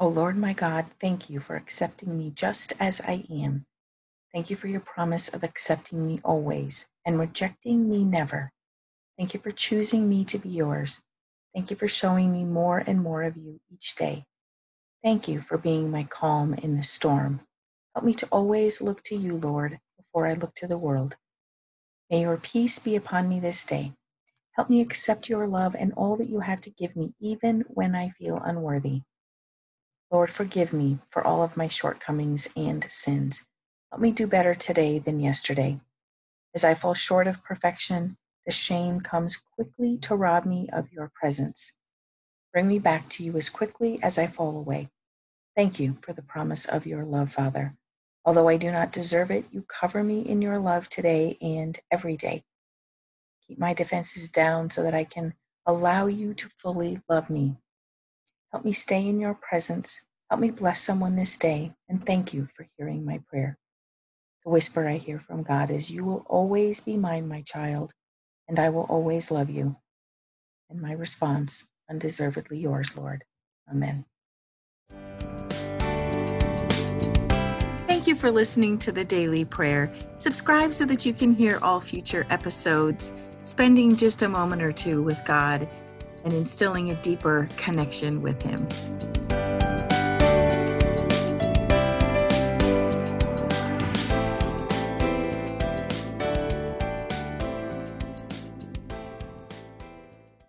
O oh Lord my God, thank you for accepting me just as I am. Thank you for your promise of accepting me always and rejecting me never. Thank you for choosing me to be yours. Thank you for showing me more and more of you each day. Thank you for being my calm in the storm. Help me to always look to you, Lord, before I look to the world. May your peace be upon me this day. Help me accept your love and all that you have to give me, even when I feel unworthy. Lord, forgive me for all of my shortcomings and sins. Help me do better today than yesterday. As I fall short of perfection, the shame comes quickly to rob me of your presence. Bring me back to you as quickly as I fall away. Thank you for the promise of your love, Father. Although I do not deserve it, you cover me in your love today and every day. Keep my defenses down so that I can allow you to fully love me Help me stay in your presence. Help me bless someone this day. And thank you for hearing my prayer. The whisper I hear from God is, You will always be mine, my child, and I will always love you. And my response, undeservedly yours, Lord. Amen. Thank you for listening to the Daily Prayer. Subscribe so that you can hear all future episodes. Spending just a moment or two with God and instilling a deeper connection with Him.